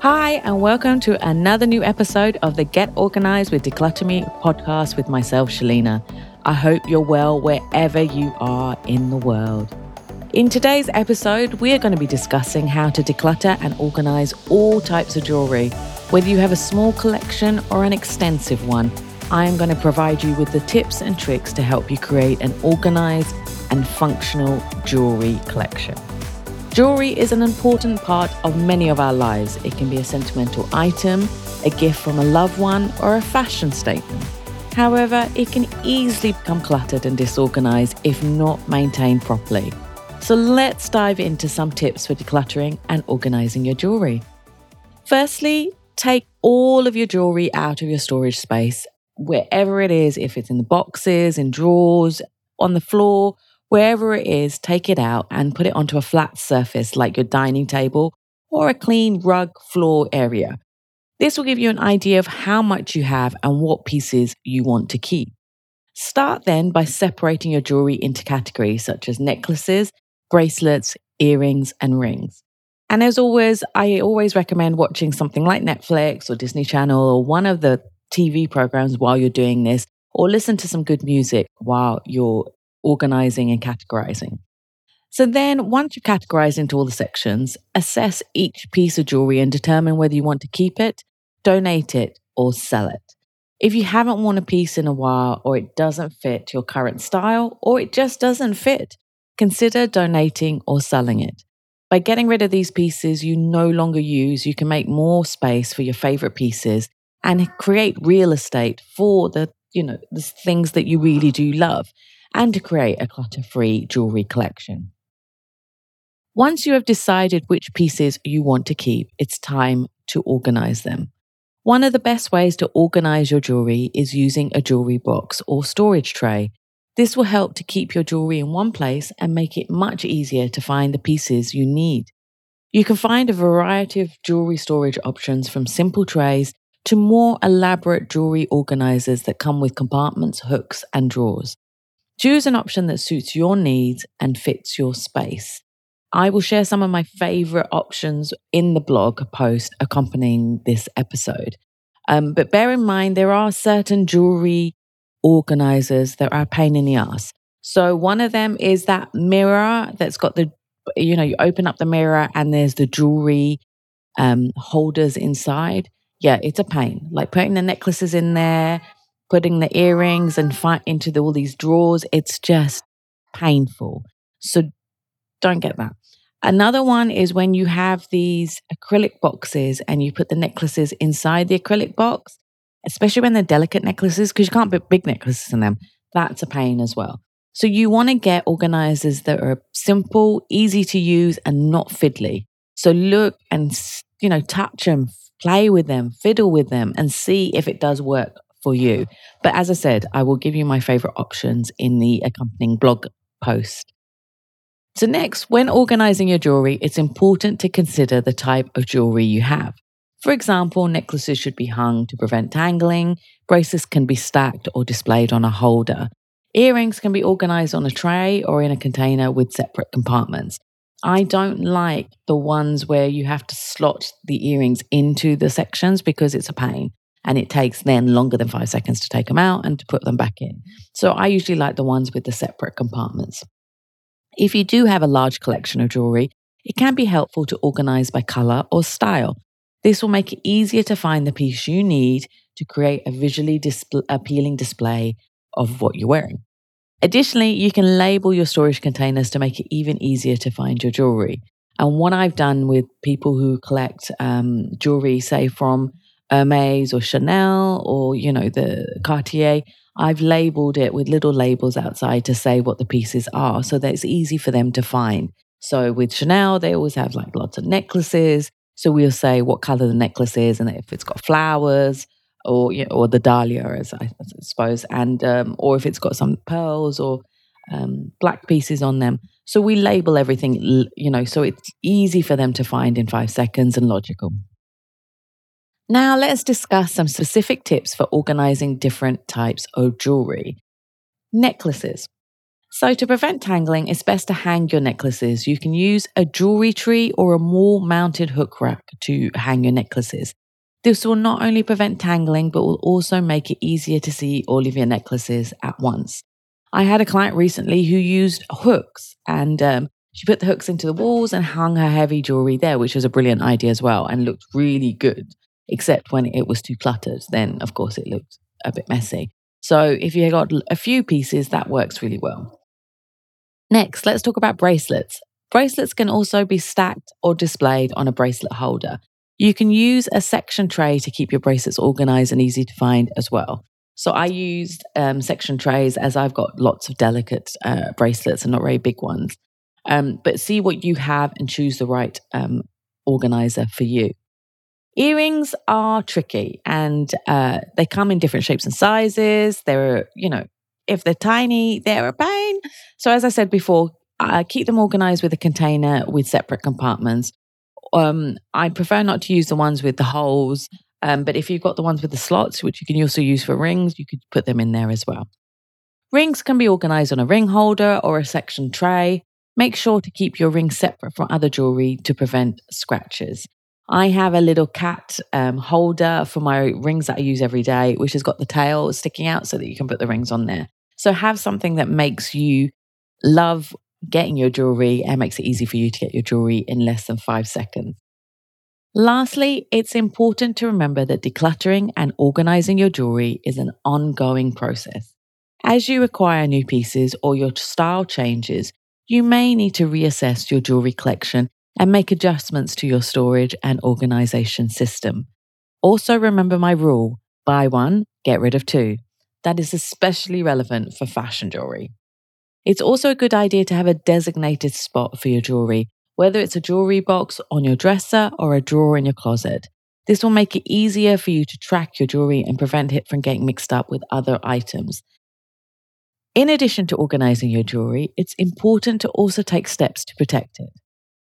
Hi, and welcome to another new episode of the Get Organized with Decluttr Me podcast with myself, Shelina. I hope you're well wherever you are in the world. In today's episode, we are going to be discussing how to declutter and organize all types of jewelry. Whether you have a small collection or an extensive one, I am going to provide you with the tips and tricks to help you create an organized and functional jewelry collection. Jewelry is an important part of many of our lives. It can be a sentimental item, a gift from a loved one, or a fashion statement. However, it can easily become cluttered and disorganized if not maintained properly. So let's dive into some tips for decluttering and organizing your jewelry. Firstly, take all of your jewelry out of your storage space, wherever it is, if it's in the boxes, in drawers, on the floor, Wherever it is, take it out and put it onto a flat surface like your dining table or a clean rug floor area. This will give you an idea of how much you have and what pieces you want to keep. Start then by separating your jewelry into categories such as necklaces, bracelets, earrings, and rings. And as always, I always recommend watching something like Netflix or Disney Channel or one of the TV programs while you're doing this, or listen to some good music while you're organizing and categorizing. So then, once you categorize into all the sections, assess each piece of jewelry and determine whether you want to keep it, donate it, or sell it. If you haven't worn a piece in a while, or it doesn't fit your current style, or it just doesn't fit, consider donating or selling it. By getting rid of these pieces you no longer use, you can make more space for your favorite pieces and create real estate for the, you know, the things that you really do love and to create a clutter free jewelry collection. Once you have decided which pieces you want to keep, it's time to organize them. One of the best ways to organize your jewelry is using a jewelry box or storage tray. This will help to keep your jewelry in one place and make it much easier to find the pieces you need. You can find a variety of jewelry storage options from simple trays to more elaborate jewelry organizers that come with compartments, hooks, and drawers. Choose an option that suits your needs and fits your space. I will share some of my favorite options in the blog post accompanying this episode. Um, but bear in mind, there are certain jewelry organizers that are a pain in the ass. So one of them is that mirror that's got the, you know, you open up the mirror and there's the jewelry um, holders inside. Yeah, it's a pain. Like putting the necklaces in there, putting the earrings and fight into the, all these drawers. It's just painful. So don't get that. Another one is when you have these acrylic boxes and you put the necklaces inside the acrylic box, especially when they're delicate necklaces, because you can't put big necklaces in them. That's a pain as well. So you want to get organizers that are simple, easy to use, and not fiddly. So look and you know touch them, play with them, fiddle with them, and see if it does work for you. But as I said, I will give you my favorite options in the accompanying blog post. So, next, when organizing your jewelry, it's important to consider the type of jewelry you have. For example, necklaces should be hung to prevent tangling, bracelets can be stacked or displayed on a holder. Earrings can be organized on a tray or in a container with separate compartments. I don't like the ones where you have to slot the earrings into the sections because it's a pain and it takes then longer than five seconds to take them out and to put them back in. So I usually like the ones with the separate compartments. If you do have a large collection of jewelry, it can be helpful to organize by color or style. This will make it easier to find the piece you need to create a visually appealing display of what you're wearing. Additionally, you can label your storage containers to make it even easier to find your jewelry. And what I've done with people who collect um, jewelry, say from Hermes or Chanel or, you know, the Cartier, I've labeled it with little labels outside to say what the pieces are so that it's easy for them to find. So with Chanel, they always have like lots of necklaces. So we'll say what color the necklace is and if it's got flowers or you know, or the dahlia, as I, suppose, and um, or if it's got some pearls or um, black pieces on them. So we label everything, you know, so it's easy for them to find in five seconds and logical. Now let's discuss some specific tips for organizing different types of jewelry. Necklaces. So, to prevent tangling, it's best to hang your necklaces. You can use a jewelry tree or a wall mounted hook rack to hang your necklaces. This will not only prevent tangling, but will also make it easier to see all of your necklaces at once. I had a client recently who used hooks and um, she put the hooks into the walls and hung her heavy jewelry there, which was a brilliant idea as well and looked really good, except when it was too cluttered. Then, of course, it looked a bit messy. So, if you got a few pieces, that works really well. Next, let's talk about bracelets. Bracelets can also be stacked or displayed on a bracelet holder. You can use a section tray to keep your bracelets organized and easy to find as well. So I used um, section trays as I've got lots of delicate uh, bracelets and not very big ones. Um, but see what you have and choose the right um, organizer for you. Earrings are tricky and uh, they come in different shapes and sizes. They're, you know, if they're tiny, they're a pain. So, as I said before, I keep them organized with a container with separate compartments. Um, I prefer not to use the ones with the holes, um, but if you've got the ones with the slots, which you can also use for rings, you could put them in there as well. Rings can be organized on a ring holder or a section tray. Make sure to keep your rings separate from other jewelry to prevent scratches. I have a little cat um, holder for my rings that I use every day, which has got the tail sticking out so that you can put the rings on there. So have something that makes you love getting your jewelry and makes it easy for you to get your jewelry in less than five seconds. Lastly, it's important to remember that decluttering and organizing your jewelry is an ongoing process. As you acquire new pieces or your style changes, you may need to reassess your jewelry collection and make adjustments to your storage and organization system. Also, remember my rule buy one, get rid of two. That is especially relevant for fashion jewelry. It's also a good idea to have a designated spot for your jewelry, whether it's a jewelry box on your dresser or a drawer in your closet. This will make it easier for you to track your jewelry and prevent it from getting mixed up with other items. In addition to organizing your jewelry, it's important to also take steps to protect it.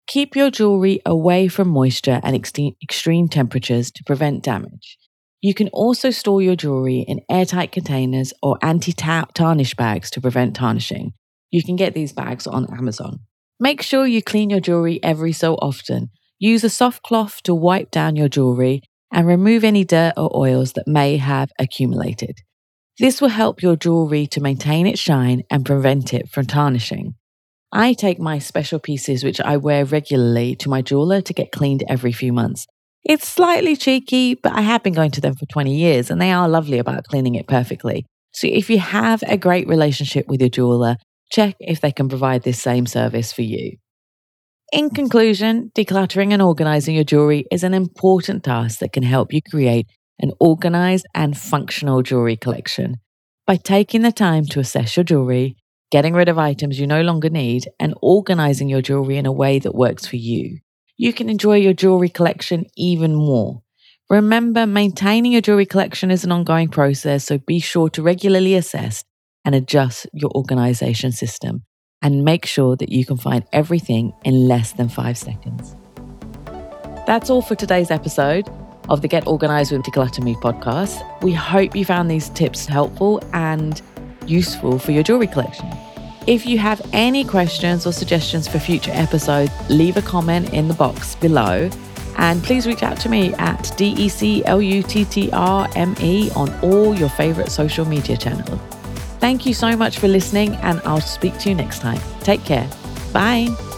Keep your jewelry away from moisture and extreme temperatures to prevent damage. You can also store your jewelry in airtight containers or anti tarnish bags to prevent tarnishing. You can get these bags on Amazon. Make sure you clean your jewelry every so often. Use a soft cloth to wipe down your jewelry and remove any dirt or oils that may have accumulated. This will help your jewelry to maintain its shine and prevent it from tarnishing. I take my special pieces, which I wear regularly, to my jeweler to get cleaned every few months. It's slightly cheeky, but I have been going to them for 20 years and they are lovely about cleaning it perfectly. So if you have a great relationship with your jeweler, check if they can provide this same service for you. In conclusion, decluttering and organizing your jewelry is an important task that can help you create an organized and functional jewelry collection. By taking the time to assess your jewelry, getting rid of items you no longer need, and organizing your jewelry in a way that works for you, you can enjoy your jewelry collection even more. Remember, maintaining your jewelry collection is an ongoing process, so be sure to regularly assess and adjust your organization system and make sure that you can find everything in less than five seconds. That's all for today's episode of the Get Organized with Decluttr Me podcast. We hope you found these tips helpful and useful for your jewelry collection. If you have any questions or suggestions for future episodes, leave a comment in the box below. And please reach out to me at DECLUTTRME on all your favorite social media channels. Thank you so much for listening, and I'll speak to you next time. Take care. Bye.